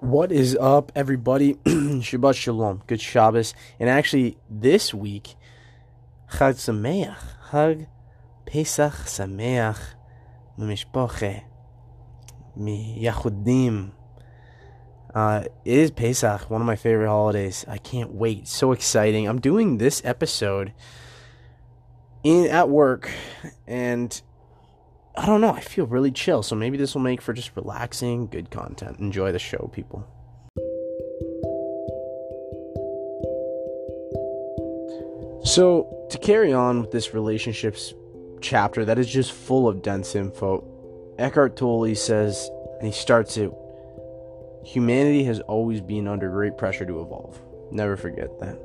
What is up, everybody? Shabbat Shalom. Good Shabbos. And actually, this week, Chag Sameach. Chag Pesach Sameach. Mimishpoche. Mi Yachudim. Uh, it is Pesach, one of my favorite holidays. I can't wait. So exciting. I'm doing this episode in at work, and I don't know. I feel really chill. So maybe this will make for just relaxing, good content. Enjoy the show, people. So, to carry on with this relationships chapter that is just full of dense info, Eckhart Tolle says, and he starts it humanity has always been under great pressure to evolve. Never forget that.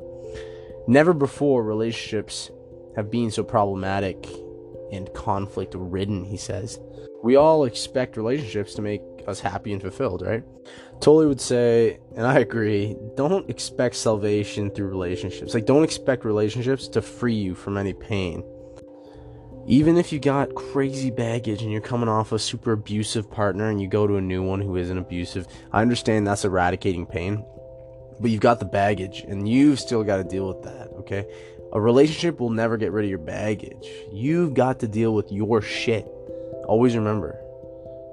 Never before relationships have been so problematic and conflict ridden, he says. We all expect relationships to make us happy and fulfilled, right? Tolle would say, and I agree, don't expect salvation through relationships. Like, don't expect relationships to free you from any pain. Even if you got crazy baggage and you're coming off a super abusive partner and you go to a new one who isn't abusive, I understand that's eradicating pain, but you've got the baggage and you've still got to deal with that, okay? A relationship will never get rid of your baggage. You've got to deal with your shit. Always remember,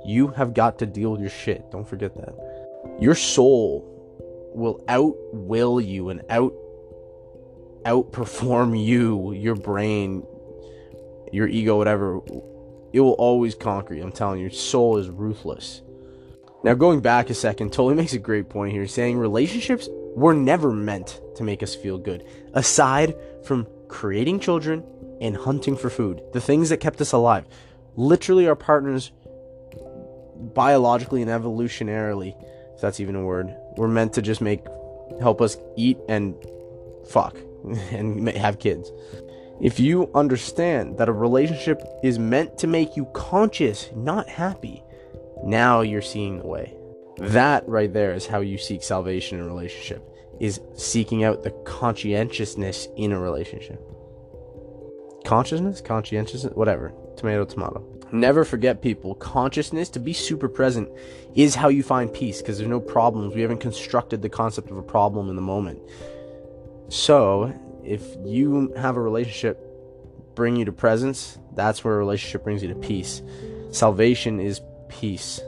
you have got to deal with your shit. Don't forget that. Your soul will outwill you and out outperform you, your brain, your ego, whatever. It will always conquer you. I'm telling you, your soul is ruthless. Now, going back a second, Tolle makes a great point here, saying relationships were never meant to make us feel good, aside from creating children and hunting for food, the things that kept us alive. Literally, our partners, biologically and evolutionarily, if that's even a word, were meant to just make, help us eat and fuck and have kids. If you understand that a relationship is meant to make you conscious, not happy, now you're seeing the way. That right there is how you seek salvation in a relationship is seeking out the conscientiousness in a relationship. Consciousness, conscientiousness, whatever. Tomato, tomato. Never forget, people, consciousness, to be super present, is how you find peace because there's no problems. We haven't constructed the concept of a problem in the moment. So, if you have a relationship bring you to presence, that's where a relationship brings you to peace. Salvation is peace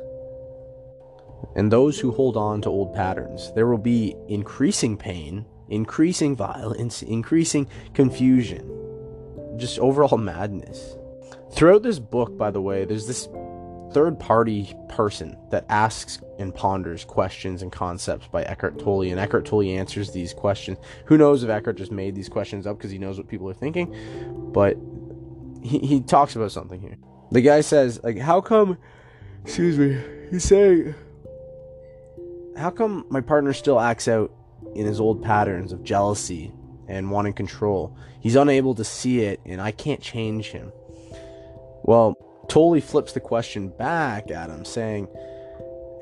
and those who hold on to old patterns. There will be increasing pain, increasing violence, increasing confusion, just overall madness. Throughout this book, by the way, there's this third party person that asks and ponders questions and concepts by Eckhart Tolle, and Eckhart Tolle answers these questions. Who knows if Eckhart just made these questions up because he knows what people are thinking, but he, he talks about something here. The guy says, like, how come, excuse me, he's saying, how come my partner still acts out in his old patterns of jealousy and wanting control? He's unable to see it, and I can't change him. Well, Tolle flips the question back at him, saying,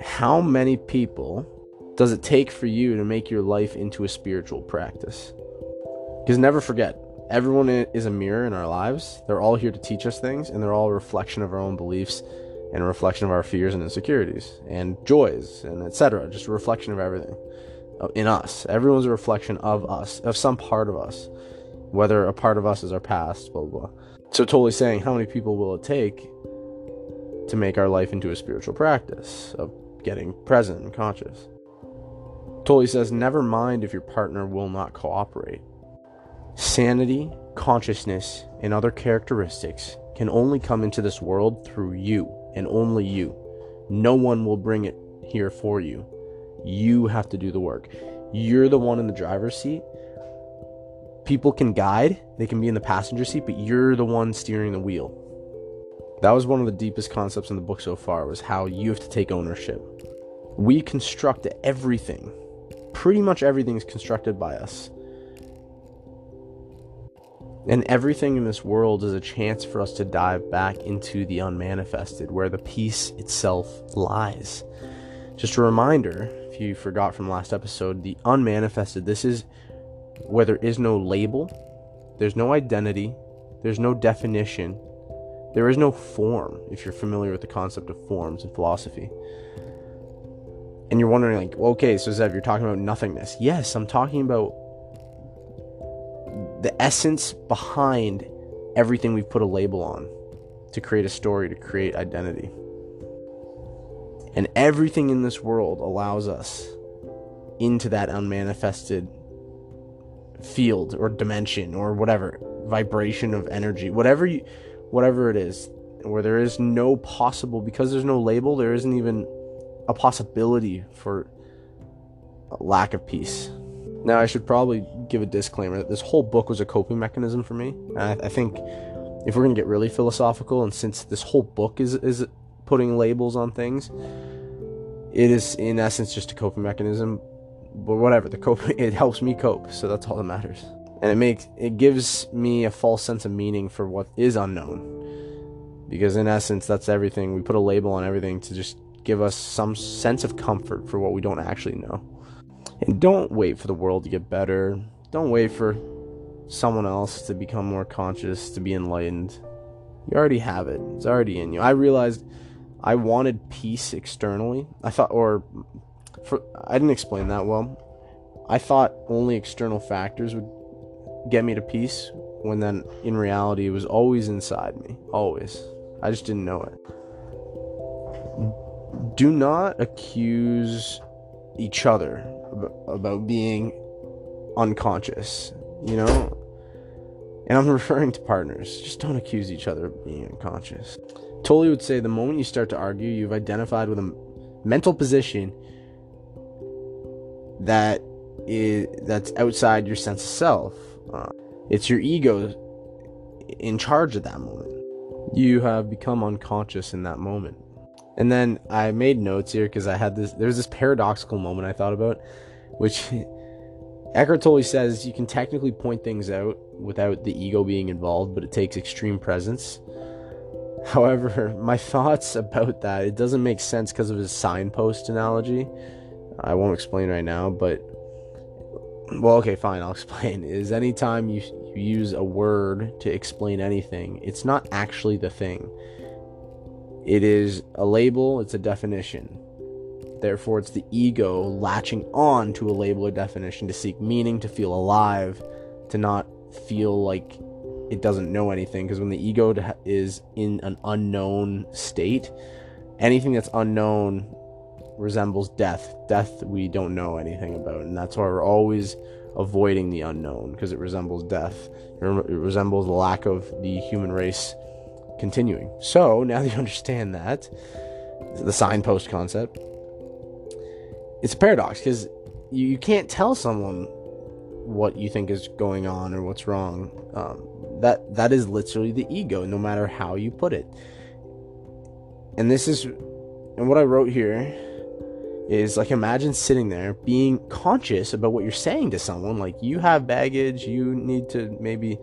How many people does it take for you to make your life into a spiritual practice? Because never forget, everyone is a mirror in our lives. They're all here to teach us things, and they're all a reflection of our own beliefs and a reflection of our fears and insecurities and joys and etc. Just a reflection of everything in us. Everyone's a reflection of us, of some part of us, whether a part of us is our past, blah, blah, blah. So, totally saying, how many people will it take to make our life into a spiritual practice of getting present and conscious? Tolle says, never mind if your partner will not cooperate. Sanity, consciousness, and other characteristics can only come into this world through you and only you. No one will bring it here for you. You have to do the work. You're the one in the driver's seat. People can guide, they can be in the passenger seat, but you're the one steering the wheel. That was one of the deepest concepts in the book so far was how you have to take ownership. We construct everything. Pretty much everything is constructed by us. And everything in this world is a chance for us to dive back into the unmanifested, where the peace itself lies. Just a reminder, if you forgot from last episode, the unmanifested, this is where there is no label, there's no identity, there's no definition, there is no form, if you're familiar with the concept of forms in philosophy. And you're wondering, like, okay, so Zev, you're talking about nothingness. Yes, I'm talking about the essence behind everything we've put a label on to create a story, to create identity. And everything in this world allows us into that unmanifested field or dimension or whatever vibration of energy whatever you whatever it is where there is no possible because there's no label there isn't even a possibility for a lack of peace now i should probably give a disclaimer that this whole book was a coping mechanism for me. I, I think if we're going to get really philosophical and since this whole book is is putting labels on things it is in essence just a coping mechanism. But whatever the cope it helps me cope so that's all that matters. And it makes it gives me a false sense of meaning for what is unknown. Because in essence that's everything. We put a label on everything to just give us some sense of comfort for what we don't actually know and don't wait for the world to get better don't wait for someone else to become more conscious to be enlightened you already have it it's already in you i realized i wanted peace externally i thought or for I didn't explain that well. I thought only external factors would get me to peace when then in reality it was always inside me. Always. I just didn't know it. Do not accuse each other about being unconscious, you know? And I'm referring to partners. Just don't accuse each other of being unconscious. Tolle would say the moment you start to argue, you've identified with a mental position that is that's outside your sense of self. Uh, it's your ego in charge at that moment. You have become unconscious in that moment. And then I made notes here because I had this. There's this paradoxical moment I thought about, which Eckhart Tolle says you can technically point things out without the ego being involved, but it takes extreme presence. However, my thoughts about that it doesn't make sense because of his signpost analogy. I won't explain right now, but well, okay, fine, I'll explain. Is anytime you, you use a word to explain anything, it's not actually the thing. It is a label, it's a definition. Therefore, it's the ego latching on to a label or definition to seek meaning, to feel alive, to not feel like it doesn't know anything. Because when the ego is in an unknown state, anything that's unknown resembles death. Death we don't know anything about, and that's why we're always avoiding the unknown because it resembles death. It resembles the lack of the human race continuing. So now that you understand that, the signpost concept, it's a paradox because you, you can't tell someone what you think is going on or what's wrong. Um, that that is literally the ego, no matter how you put it. And this is, and what I wrote here is like imagine sitting there being conscious about what you're saying to someone like you have baggage you need to maybe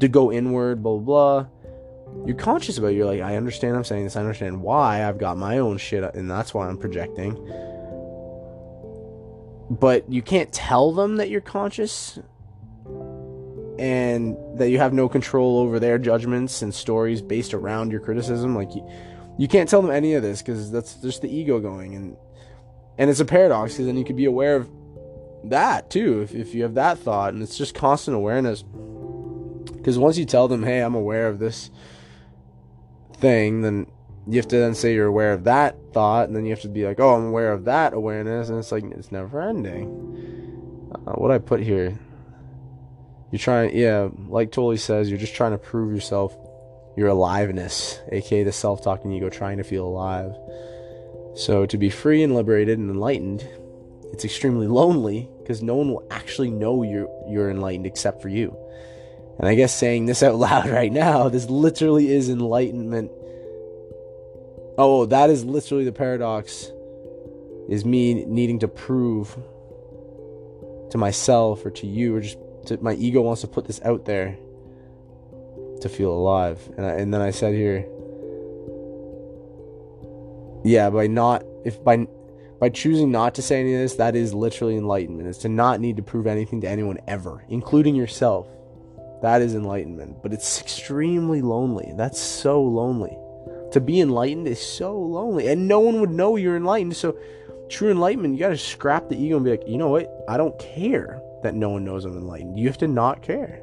to go inward blah blah blah you're conscious about it. you're like i understand i'm saying this i understand why i've got my own shit and that's why i'm projecting but you can't tell them that you're conscious and that you have no control over their judgments and stories based around your criticism. Like you, you can't tell them any of this because that's just the ego going and and it's a paradox because then you could be aware of that too if, if you have that thought. And it's just constant awareness. Because once you tell them hey i'm aware of this thing then you have to then say you're aware of that thought and then you have to be like oh i'm aware of that awareness and it's like it's never ending uh, what i put here you're trying yeah like Tolle says you're just trying to prove yourself your aliveness aka the self-talking ego trying to feel alive so, to be free and liberated and enlightened, it's extremely lonely because no one will actually know you're, you're enlightened except for you. And I guess saying this out loud right now, this literally is enlightenment. Oh, oh, that is literally the paradox is me needing to prove to myself or to you or just to, my ego wants to put this out there to feel alive. And, I, and then I said here, yeah, by not if by by choosing not to say any of this, that is literally enlightenment. Is to not need to prove anything to anyone ever, including yourself. That is enlightenment, but it's extremely lonely. That's so lonely. To be enlightened is so lonely, and no one would know you're enlightened. So true enlightenment, you got to scrap the ego and be like, you know what? I don't care that no one knows I'm enlightened. You have to not care.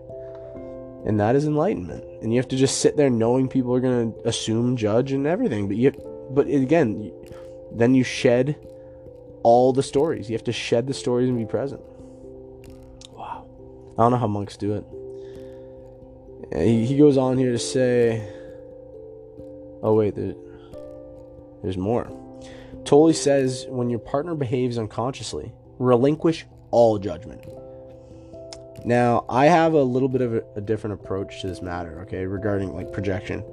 And that is enlightenment. And you have to just sit there knowing people are going to assume, judge, and everything. But you, have, but again, then you shed all the stories. You have to shed the stories and be present. Wow. I don't know how monks do it. He goes on here to say, oh, wait, there, there's more. Tolle says when your partner behaves unconsciously, relinquish all judgment. Now, I have a little bit of a, a different approach to this matter, okay, regarding like projection.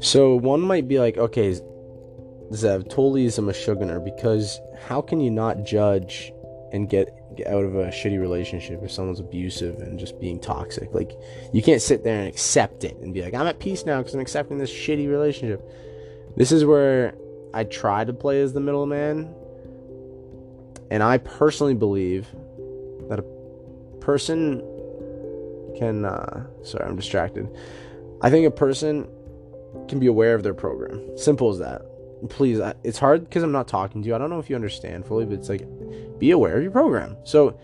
So one might be like, okay, Zev, Tolle is a Meshuggah because how can you not judge and get, get out of a shitty relationship if someone's abusive and just being toxic? Like, you can't sit there and accept it and be like, I'm at peace now because I'm accepting this shitty relationship. This is where I try to play as the middleman. And I personally believe that a person can. Uh, sorry, I'm distracted. I think a person can be aware of their program. Simple as that. Please, it's hard because I'm not talking to you. I don't know if you understand fully, but it's like be aware of your program. So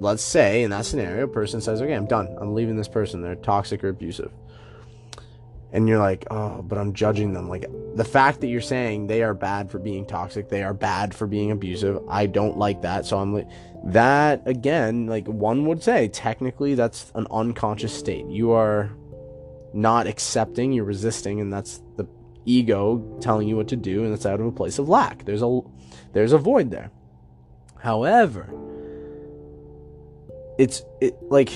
let's say in that scenario, a person says, okay, I'm done. I'm leaving this person. They're toxic or abusive and you're like, oh, but I'm judging them. Like the fact that you're saying they are bad for being toxic, they are bad for being abusive. I don't like that. So I'm like, that again, like one would say, technically that's an unconscious state. You are not accepting, you're resisting, and that's the ego telling you what to do, and it's out of a place of lack. There's a there's a void there. However, it's it like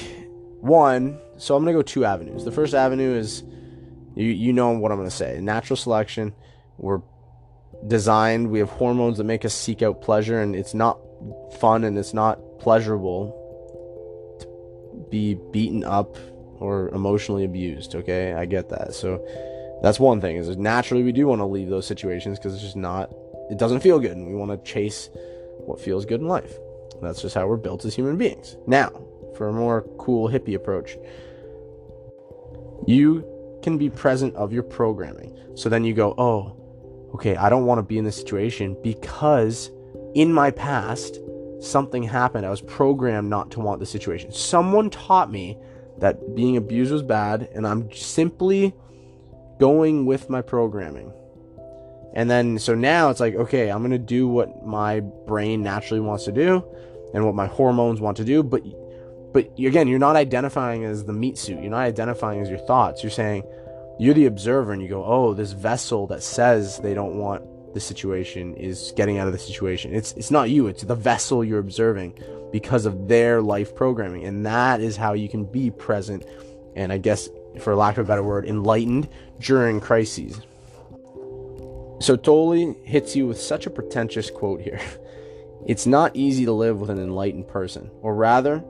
one. So I'm gonna go two avenues. The first avenue is you you know what I'm to say. Natural selection. We're designed. We have hormones that make us seek out pleasure, and it's not fun and it's not pleasurable to be beaten up or emotionally abused. Okay, I get that. So that's one thing. Is naturally we do want to leave those situations because it's just not. It doesn't feel good, and we want to chase what feels good in life. That's just how we're built as human beings. Now, for a more cool hippie approach, you can be present of your programming. So then you go, oh, okay, I don't want to be in this situation because in my past, something happened. I was programmed not to want the situation. Someone taught me that being abused was bad, and I'm simply going with my programming. And then, so now it's like, okay, I'm going to do what my brain naturally wants to do and what my hormones want to do. But but again, you're not identifying as the meat suit. You're not identifying as your thoughts. You're saying you're the observer and you go, oh, this vessel that says they don't want the situation is getting out of the situation. It's it's not you, it's the vessel you're observing because of their life programming. And that is how you can be present and I guess for lack of a better word, enlightened during crises. So Tolle hits you with such a pretentious quote here. It's not easy to live with an enlightened person, or rather,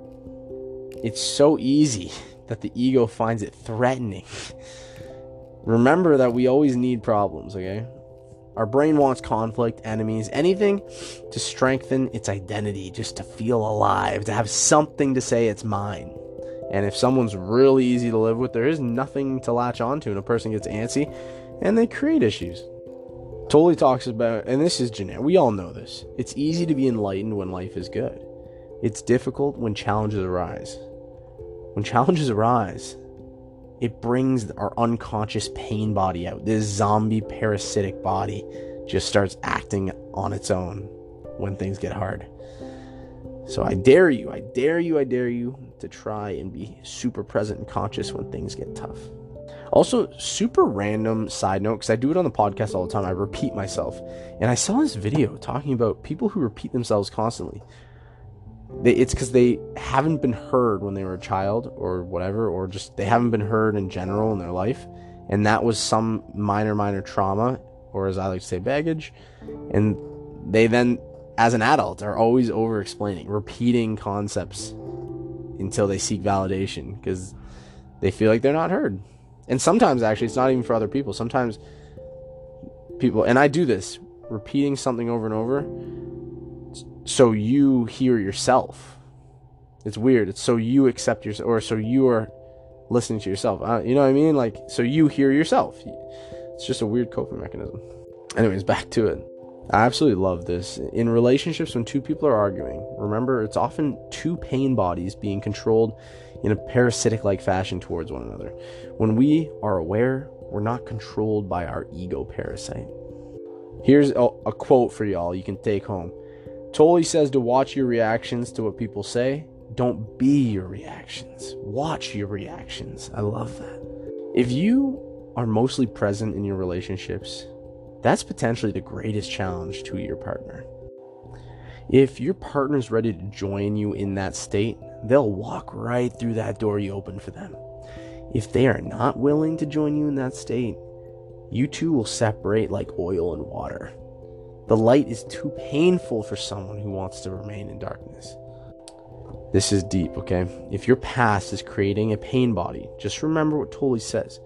it's so easy that the ego finds it threatening. Remember that we always need problems, okay? Our brain wants conflict, enemies, anything to strengthen its identity, just to feel alive, to have something to say it's mine. And if someone's really easy to live with, there is nothing to latch onto, and a person gets antsy and they create issues. Tolle talks about, and this is generic, we all know this. It's easy to be enlightened when life is good, it's difficult when challenges arise. When challenges arise, it brings our unconscious pain body out. This zombie parasitic body just starts acting on its own when things get hard. So I dare you, I dare you, I dare you to try and be super present and conscious when things get tough. Also, super random side note, because I do it on the podcast all the time, I repeat myself. And I saw this video talking about people who repeat themselves constantly it's because they haven't been heard when they were a child or whatever, or just they haven't been heard in general in their life. And that was some minor, minor trauma, or as I like to say, baggage. And they then, as an adult, are always over explaining, repeating concepts until they seek validation because they feel like they're not heard. And sometimes, actually, it's not even for other people. Sometimes people, and I do this, repeating something over and over so you hear yourself. It's weird. It's so you accept yourself, or so you are listening to yourself. Uh, you know what I mean? Like, so you hear yourself. It's just a weird coping mechanism. Anyways, back to it. I absolutely love this. In relationships, when two people are arguing, remember it's often two pain bodies being controlled in a parasitic like fashion towards one another. When we are aware, we're not controlled by our ego parasite. Here's a, a quote for y'all you can take home. Tolle says to watch your reactions to what people say. Don't be your reactions. Watch your reactions. I love that. If you are mostly present in your relationships, that's potentially the greatest challenge to your partner. If your partner's ready to join you in that state, they'll walk right through that door you open for them. If they are not willing to join you in that state, you two will separate like oil and water. The light is too painful for someone who wants to remain in darkness. This is deep, okay? If your past is creating a pain body, just remember what Tolle says.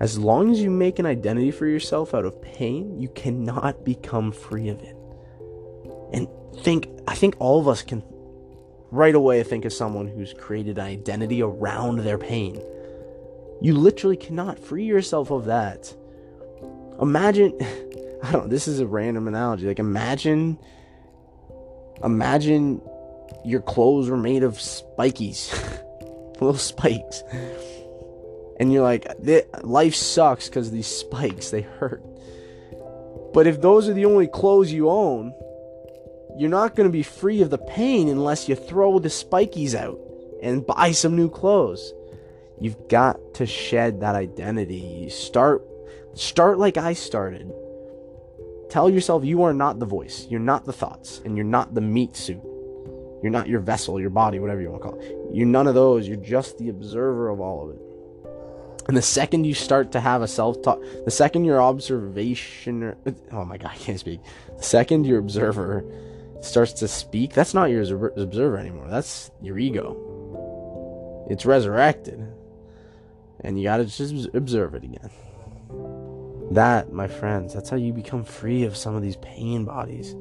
As long as you make an identity for yourself out of pain, you cannot become free of it. And think, I think all of us can right away think of someone who's created an identity around their pain. You literally cannot free yourself of that. Imagine, I don't know, this is a random analogy. Like, imagine, imagine your clothes were made of spikies, little spikes. And you're like, life sucks because these spikes, they hurt. But if those are the only clothes you own, you're not going to be free of the pain unless you throw the spikies out and buy some new clothes. You've got to shed that identity. You start start like I started. Tell yourself you are not the voice, you're not the thoughts, and you're not the meat suit. You're not your vessel, your body, whatever you want to call it. You're none of those. You're just the observer of all of it. And the second you start to have a self talk, the second your observation, oh my God, I can't speak. The second your observer starts to speak, that's not your observer anymore. That's your ego. It's resurrected. And you gotta just observe it again. That, my friends, that's how you become free of some of these pain bodies.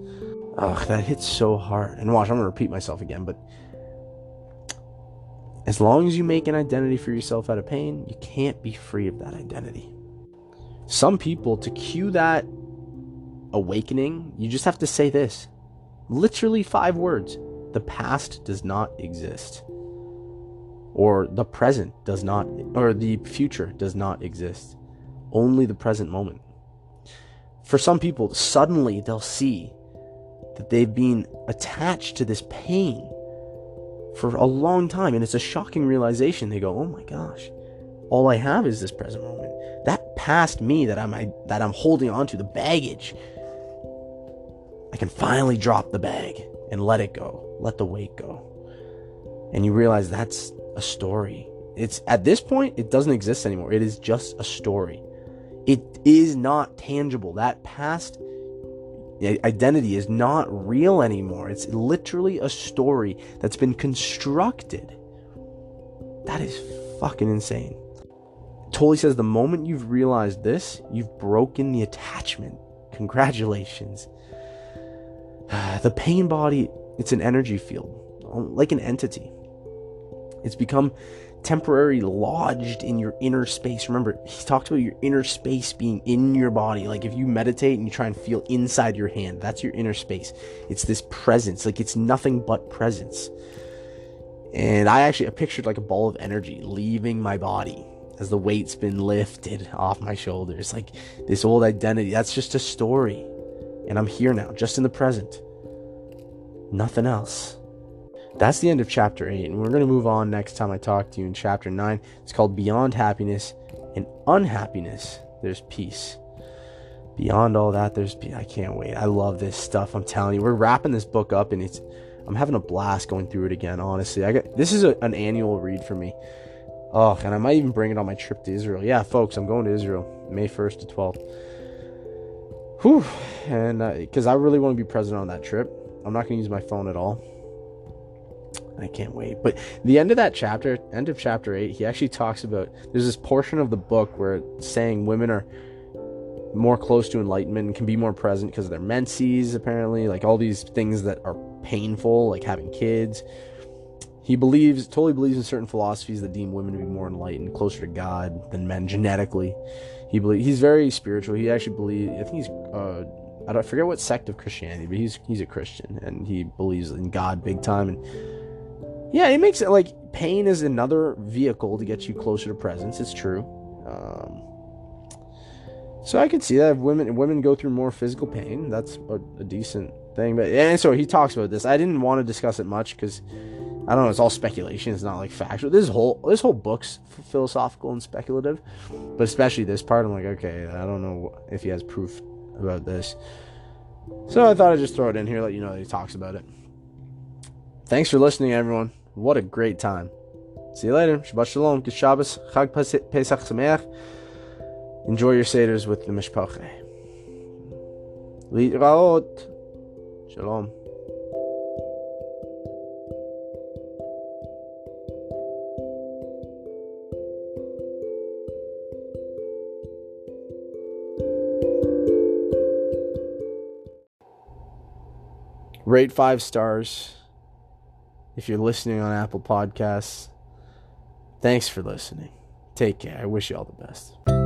Ugh, that hits so hard. And watch, I'm gonna repeat myself again, but as long as you make an identity for yourself out of pain, you can't be free of that identity. Some people, to cue that awakening, you just have to say this literally five words the past does not exist, or the present does not, or the future does not exist. Only the present moment. For some people, suddenly they'll see that they've been attached to this pain for a long time. And it's a shocking realization. They go, oh my gosh, all I have is this present moment. That past me that I'm I, that I'm holding on to, the baggage. I can finally drop the bag and let it go. Let the weight go. And you realize that's a story. It's at this point, it doesn't exist anymore. It is just a story. It is not tangible. That past identity is not real anymore. It's literally a story that's been constructed. That is fucking insane. Tolle says the moment you've realized this, you've broken the attachment. Congratulations. The pain body, it's an energy field, like an entity. It's become temporarily lodged in your inner space. Remember, he talked about your inner space being in your body. Like if you meditate and you try and feel inside your hand, that's your inner space. It's this presence, like it's nothing but presence. And I actually I pictured like a ball of energy leaving my body as the weight's been lifted off my shoulders. Like this old identity, that's just a story. And I'm here now, just in the present. Nothing else that's the end of chapter 8 and we're going to move on next time i talk to you in chapter 9 it's called beyond happiness and unhappiness there's peace. Beyond all that there's i can't wait. I love this stuff i'm telling you. We're wrapping this book up and it's i'm having a blast going through it again honestly. I got this is a, an annual read for me. Oh and i might even bring it on my trip to israel. Yeah folks i'm going to israel may 1st to 12th Whew. and because uh, i really want to be present on that trip. I'm not going to use my phone at all I can't wait. But the end of that chapter, end of chapter 8, he actually talks about there's this portion of the book where it's saying women are more close to enlightenment and can be more present because of their menses, apparently, like all these things that are painful, like having kids. He believes, totally believes in certain philosophies that deem women to be more enlightened, closer to God than men genetically. He believes he's very spiritual. He actually believes, I think he's uh, I don't forget what sect of Christianity, but he's he's a Christian and he believes in God big time. And yeah, it makes it like pain is another vehicle to get you closer to presence. It's true. Um, so I could see that if women women go through more physical pain, that's a, a decent thing. But and so he talks about this. I didn't want to discuss it much because I don't know. It's all speculation. It's not like factual. This whole this whole book's philosophical and speculative, but especially this part, I'm like, okay, I don't know if he has proof about this. So I thought I'd just throw it in here, let you know that he talks about it. Thanks for listening, everyone. What a great time. See you later. Shabbat shalom. Good Shabbos. Chag Pesach Sameach. Enjoy your seders with the mishpache. Litraot. Shalom. Rate five stars if you're listening on Apple Podcasts. Thanks for listening. Take care. I wish you all the best.